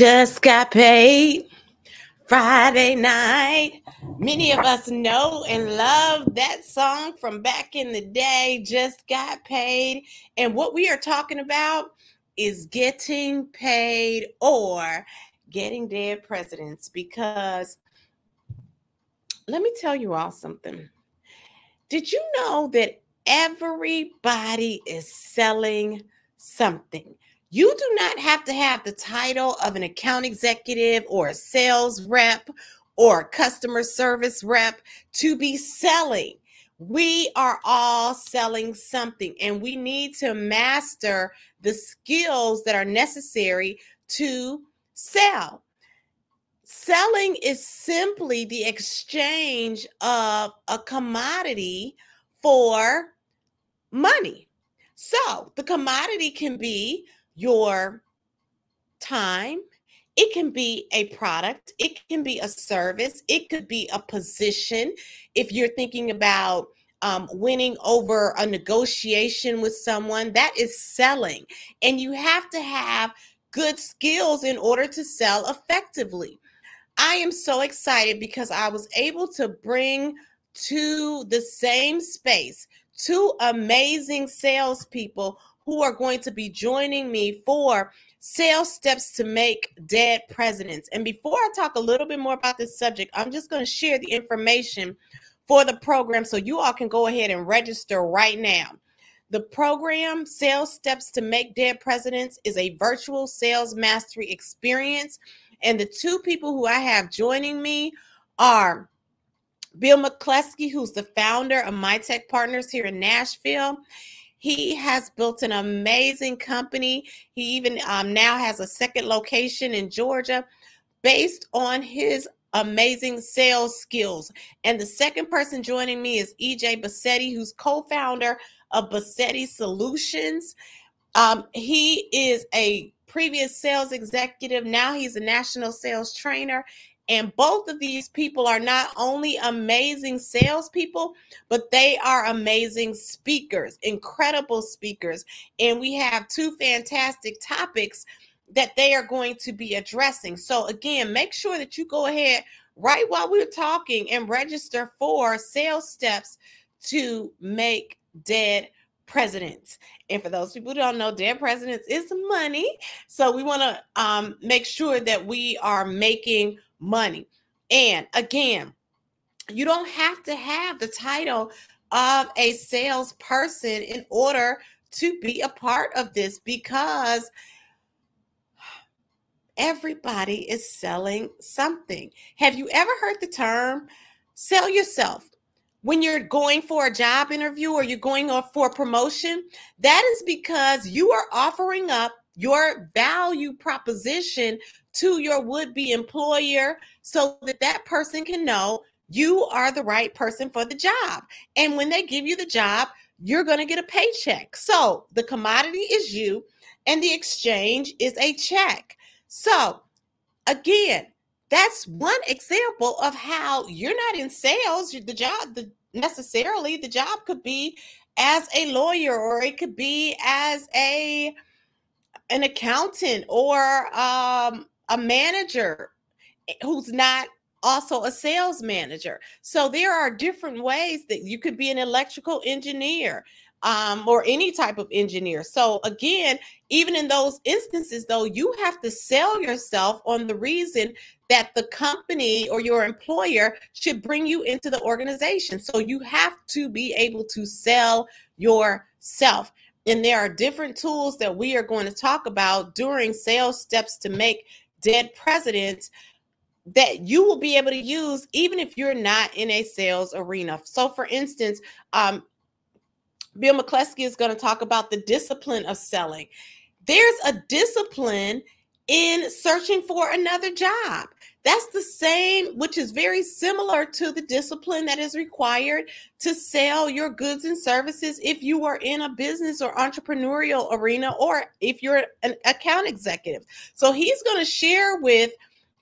Just got paid Friday night. Many of us know and love that song from back in the day, Just Got Paid. And what we are talking about is getting paid or getting dead presidents because let me tell you all something. Did you know that everybody is selling something? You do not have to have the title of an account executive or a sales rep or a customer service rep to be selling. We are all selling something, and we need to master the skills that are necessary to sell. Selling is simply the exchange of a commodity for money. So the commodity can be your time. It can be a product, it can be a service, it could be a position. If you're thinking about um, winning over a negotiation with someone, that is selling. And you have to have good skills in order to sell effectively. I am so excited because I was able to bring to the same space two amazing salespeople who are going to be joining me for sales steps to make dead presidents. And before I talk a little bit more about this subject, I'm just going to share the information for the program so you all can go ahead and register right now. The program, Sales Steps to Make Dead Presidents, is a virtual sales mastery experience. And the two people who I have joining me are Bill McCleskey, who's the founder of My Tech Partners here in Nashville. He has built an amazing company. He even um, now has a second location in Georgia based on his amazing sales skills. And the second person joining me is EJ Bassetti, who's co founder of Bassetti Solutions. Um, he is a previous sales executive. Now he's a national sales trainer. And both of these people are not only amazing salespeople, but they are amazing speakers, incredible speakers. And we have two fantastic topics that they are going to be addressing. So, again, make sure that you go ahead right while we're talking and register for sales steps to make dead presidents. And for those people who don't know, dead presidents is money. So we want to um, make sure that we are making money. And again, you don't have to have the title of a salesperson in order to be a part of this because everybody is selling something. Have you ever heard the term sell yourself? When you're going for a job interview or you're going for a promotion, that is because you are offering up your value proposition to your would be employer so that that person can know you are the right person for the job. And when they give you the job, you're going to get a paycheck. So the commodity is you, and the exchange is a check. So, again, that's one example of how you're not in sales. The job, the necessarily, the job could be as a lawyer, or it could be as a an accountant, or um, a manager who's not also a sales manager. So there are different ways that you could be an electrical engineer um, or any type of engineer. So again, even in those instances, though, you have to sell yourself on the reason that the company or your employer should bring you into the organization. So you have to be able to sell yourself. And there are different tools that we are going to talk about during sales steps to make dead presidents that you will be able to use even if you're not in a sales arena. So, for instance, um, Bill McCleskey is going to talk about the discipline of selling. There's a discipline in searching for another job. That's the same, which is very similar to the discipline that is required to sell your goods and services if you are in a business or entrepreneurial arena or if you're an account executive. So he's going to share with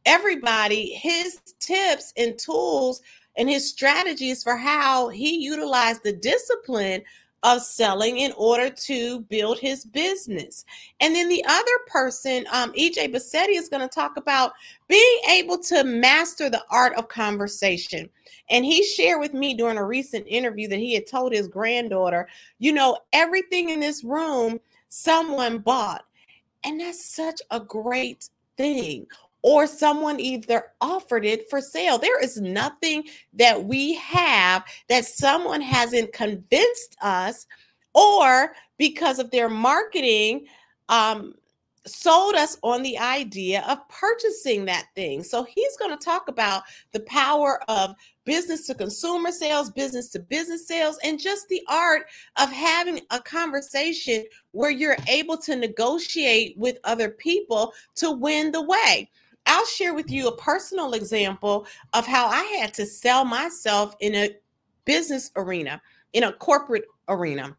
everybody his tips and tools and his strategies for how he utilized the discipline of selling in order to build his business. And then the other person, um, EJ Bassetti, is going to talk about being able to master the art of conversation. And he shared with me during a recent interview that he had told his granddaughter, you know, everything in this room someone bought. And that's such a great thing or someone either offered it for sale. There is nothing that we have that someone hasn't convinced us or because of their marketing um, sold us on the idea of purchasing that thing. So he's going to talk about the power of business to consumer sales, business to business sales, and just the art of having a conversation where you're able to negotiate with other people to win the way. I'll share with you a personal example of how I had to sell myself in a business arena, in a corporate arena.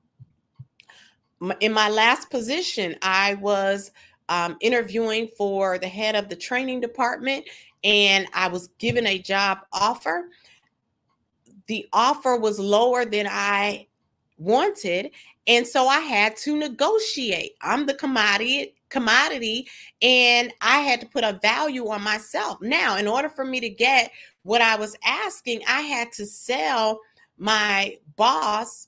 In my last position, I was um, interviewing for the head of the training department, and I was given a job offer. The offer was lower than I wanted, and so I had to negotiate. I'm the commodity commodity and I had to put a value on myself. Now, in order for me to get what I was asking, I had to sell my boss,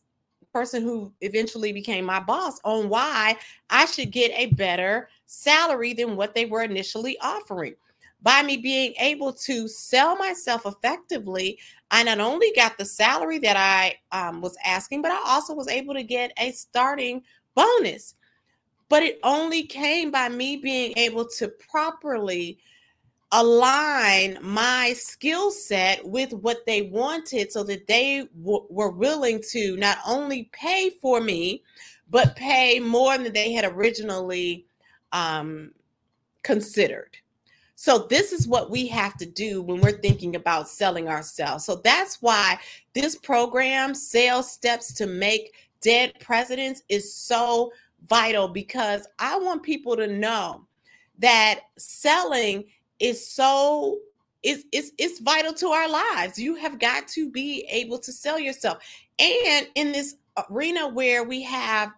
person who eventually became my boss, on why I should get a better salary than what they were initially offering. By me being able to sell myself effectively, I not only got the salary that I um, was asking, but I also was able to get a starting bonus but it only came by me being able to properly align my skill set with what they wanted so that they w- were willing to not only pay for me but pay more than they had originally um, considered. So this is what we have to do when we're thinking about selling ourselves. So that's why this program sales steps to make dead presidents is so vital because I want people to know that selling is so it's, it's it's vital to our lives. You have got to be able to sell yourself. And in this arena where we have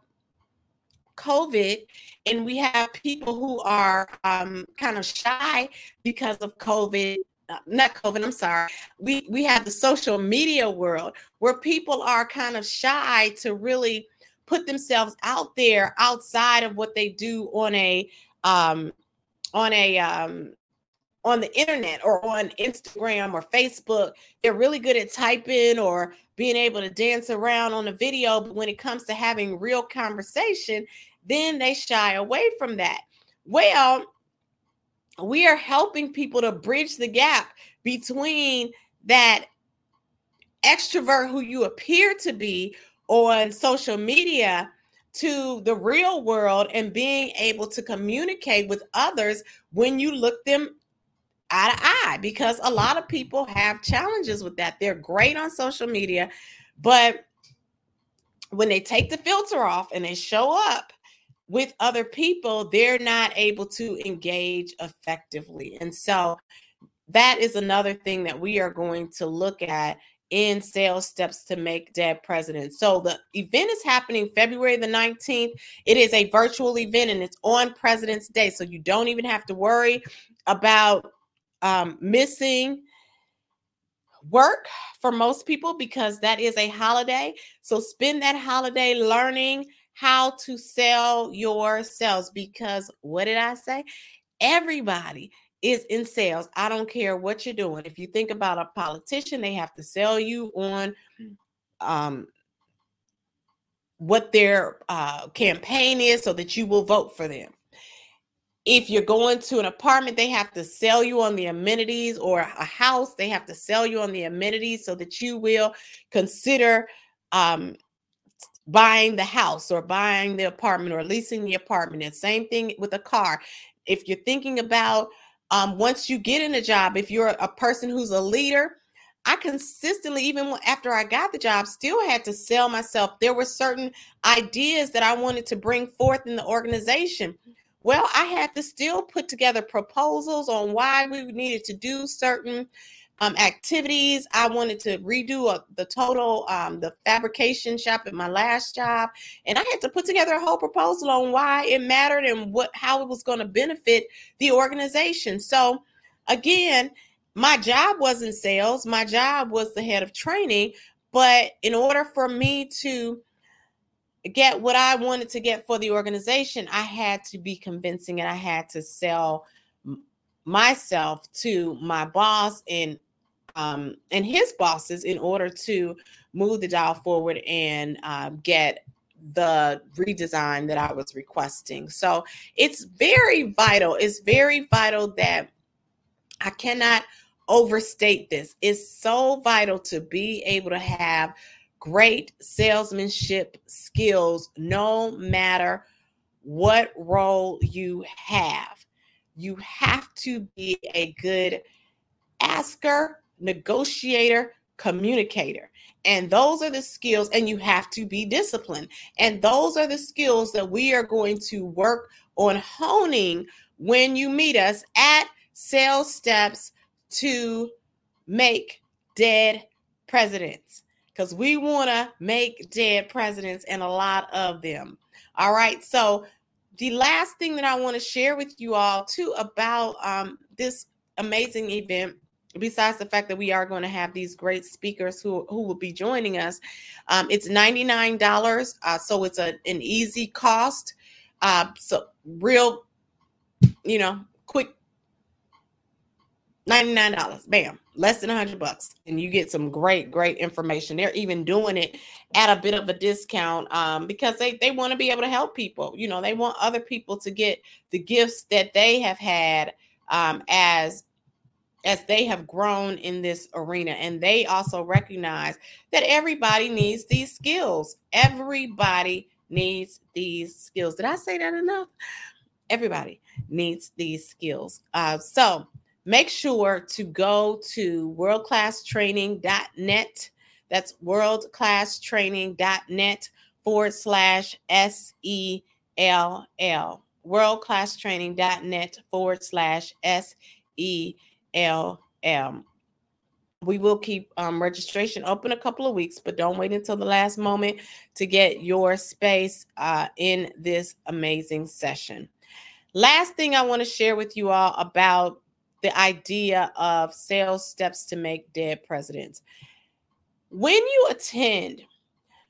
COVID and we have people who are um, kind of shy because of COVID, uh, not COVID, I'm sorry. We we have the social media world where people are kind of shy to really put themselves out there outside of what they do on a um on a um on the internet or on Instagram or Facebook. They're really good at typing or being able to dance around on a video, but when it comes to having real conversation, then they shy away from that. Well, we are helping people to bridge the gap between that extrovert who you appear to be on social media to the real world and being able to communicate with others when you look them eye to eye because a lot of people have challenges with that. They're great on social media, but when they take the filter off and they show up with other people, they're not able to engage effectively. And so that is another thing that we are going to look at in sales steps to make dead president. So the event is happening February the 19th. It is a virtual event and it's on President's Day. So you don't even have to worry about um, missing work for most people because that is a holiday. So spend that holiday learning how to sell yourselves because what did I say? Everybody is in sales. I don't care what you're doing. If you think about a politician, they have to sell you on um, what their uh, campaign is so that you will vote for them. If you're going to an apartment, they have to sell you on the amenities, or a house, they have to sell you on the amenities so that you will consider um, buying the house or buying the apartment or leasing the apartment. And same thing with a car. If you're thinking about um, once you get in a job, if you're a person who's a leader, I consistently, even after I got the job, still had to sell myself. There were certain ideas that I wanted to bring forth in the organization. Well, I had to still put together proposals on why we needed to do certain um, activities. I wanted to redo a, the total, um, the fabrication shop at my last job, and I had to put together a whole proposal on why it mattered and what how it was going to benefit the organization. So, again, my job wasn't sales. My job was the head of training, but in order for me to get what I wanted to get for the organization, I had to be convincing and I had to sell myself to my boss and um, and his bosses in order to move the dial forward and uh, get the redesign that I was requesting. So it's very vital. It's very vital that I cannot overstate this. It's so vital to be able to have great salesmanship skills no matter what role you have. You have to be a good asker, negotiator, communicator. And those are the skills, and you have to be disciplined. And those are the skills that we are going to work on honing when you meet us at Sales Steps to Make Dead Presidents. Because we want to make dead presidents and a lot of them. All right. So the last thing that I want to share with you all too about um, this amazing event, besides the fact that we are going to have these great speakers who, who will be joining us, um, it's $99. Uh, so it's a, an easy cost. Uh, so real, you know, $99. Bam. Less than 100 bucks. And you get some great, great information. They're even doing it at a bit of a discount um, because they, they want to be able to help people. You know, they want other people to get the gifts that they have had um, as as they have grown in this arena and they also recognize that everybody needs these skills everybody needs these skills did i say that enough everybody needs these skills uh, so make sure to go to worldclasstraining.net. That's worldclasstraining.net forward slash S E L L. Worldclasstraining.net forward slash S E L L. We will keep um, registration open a couple of weeks, but don't wait until the last moment to get your space uh, in this amazing session. Last thing I want to share with you all about the idea of sales steps to make dead presidents. When you attend,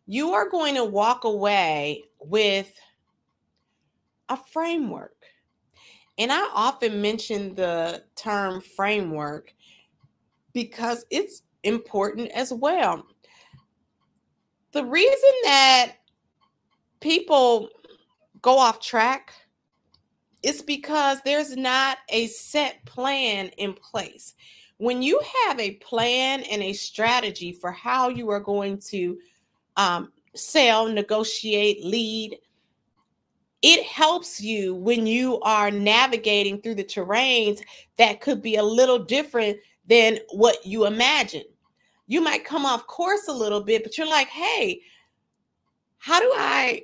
you are going to walk away with a framework. And I often mention the term framework because it's important as well. The reason that people go off track it's because there's not a set plan in place. When you have a plan and a strategy for how you are going to um, sell, negotiate, lead, it helps you when you are navigating through the terrains that could be a little different than what you imagine. You might come off course a little bit, but you're like, hey, how do I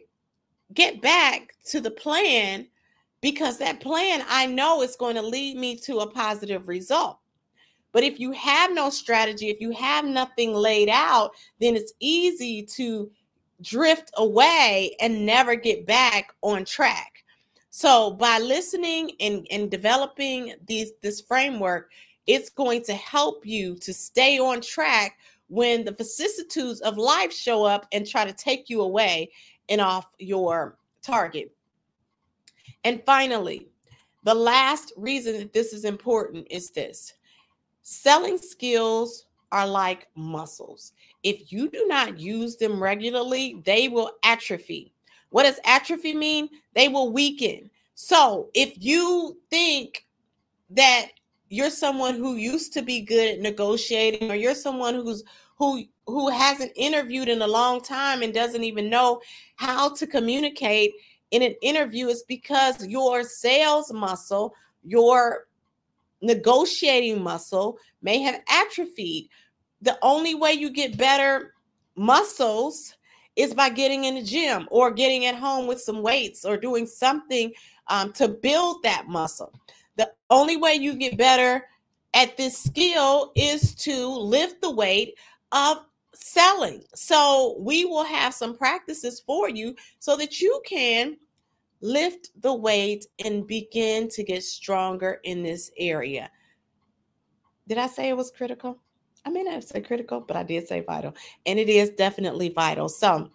get back to the plan because that plan I know is going to lead me to a positive result. But if you have no strategy, if you have nothing laid out, then it's easy to drift away and never get back on track. So by listening and, and developing these this framework, it's going to help you to stay on track when the vicissitudes of life show up and try to take you away and off your target. And finally, the last reason that this is important is this selling skills are like muscles. If you do not use them regularly, they will atrophy. What does atrophy mean? They will weaken. So if you think that you're someone who used to be good at negotiating or you're someone who's who who hasn't interviewed in a long time and doesn't even know how to communicate in an interview is because your sales muscle, your negotiating muscle may have atrophied. The only way you get better muscles is by getting in the gym or getting at home with some weights or doing something um, to build that muscle. The only way you get better at this skill is to lift the weight of selling. So we will have some practices for you so that you can lift the weight and begin to get stronger in this area. Did I say it was critical? I may not say critical, but I did say vital. And it is definitely vital. So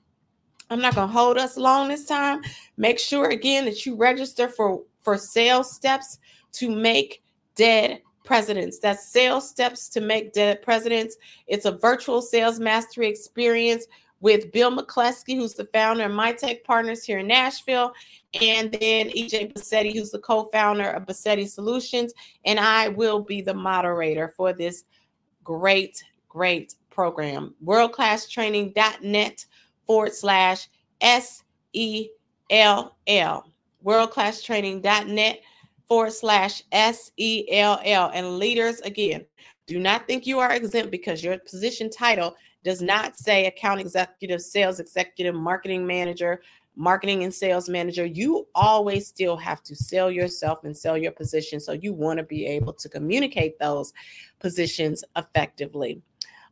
I'm not going to hold us long this time. Make sure again that you register for for sales steps to make dead presidents. That's sales steps to make dead presidents. It's a virtual sales mastery experience with Bill McCleskey, who's the founder of My Tech Partners here in Nashville, and then EJ Bassetti, who's the co-founder of Bassetti Solutions, and I will be the moderator for this great, great program. Worldclasstraining.net forward slash S E L L. Worldclasstraining.net forward slash S E L L. And leaders, again, do not think you are exempt because your position title does not say account executive, sales executive, marketing manager, marketing and sales manager. You always still have to sell yourself and sell your position. So you want to be able to communicate those positions effectively.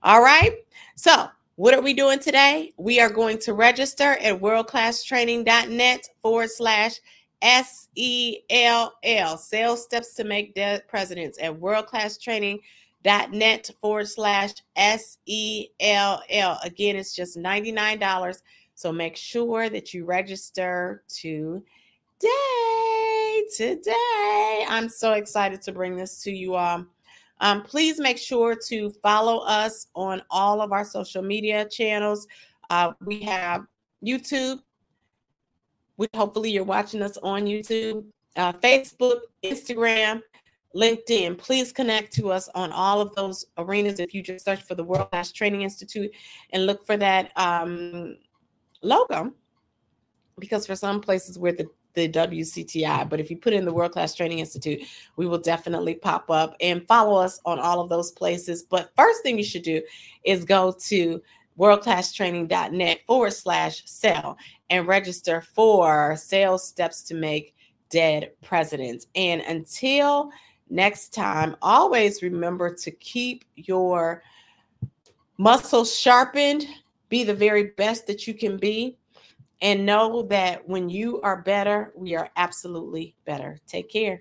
All right. So what are we doing today? We are going to register at worldclasstraining.net forward slash S E L L, sales steps to make dead presidents at worldclasstraining.net forward slash S E L L. Again, it's just $99. So make sure that you register today. Today. I'm so excited to bring this to you all. Um, please make sure to follow us on all of our social media channels. Uh, we have YouTube, which hopefully you're watching us on YouTube, uh, Facebook, Instagram, LinkedIn. Please connect to us on all of those arenas. If you just search for the World Class Training Institute and look for that um, logo, because for some places we're the the WCTI. But if you put in the World Class Training Institute, we will definitely pop up and follow us on all of those places. But first thing you should do is go to worldclasstraining.net forward slash sell and register for sales steps to make dead presidents. And until next time, always remember to keep your muscles sharpened, be the very best that you can be, and know that when you are better, we are absolutely better. Take care.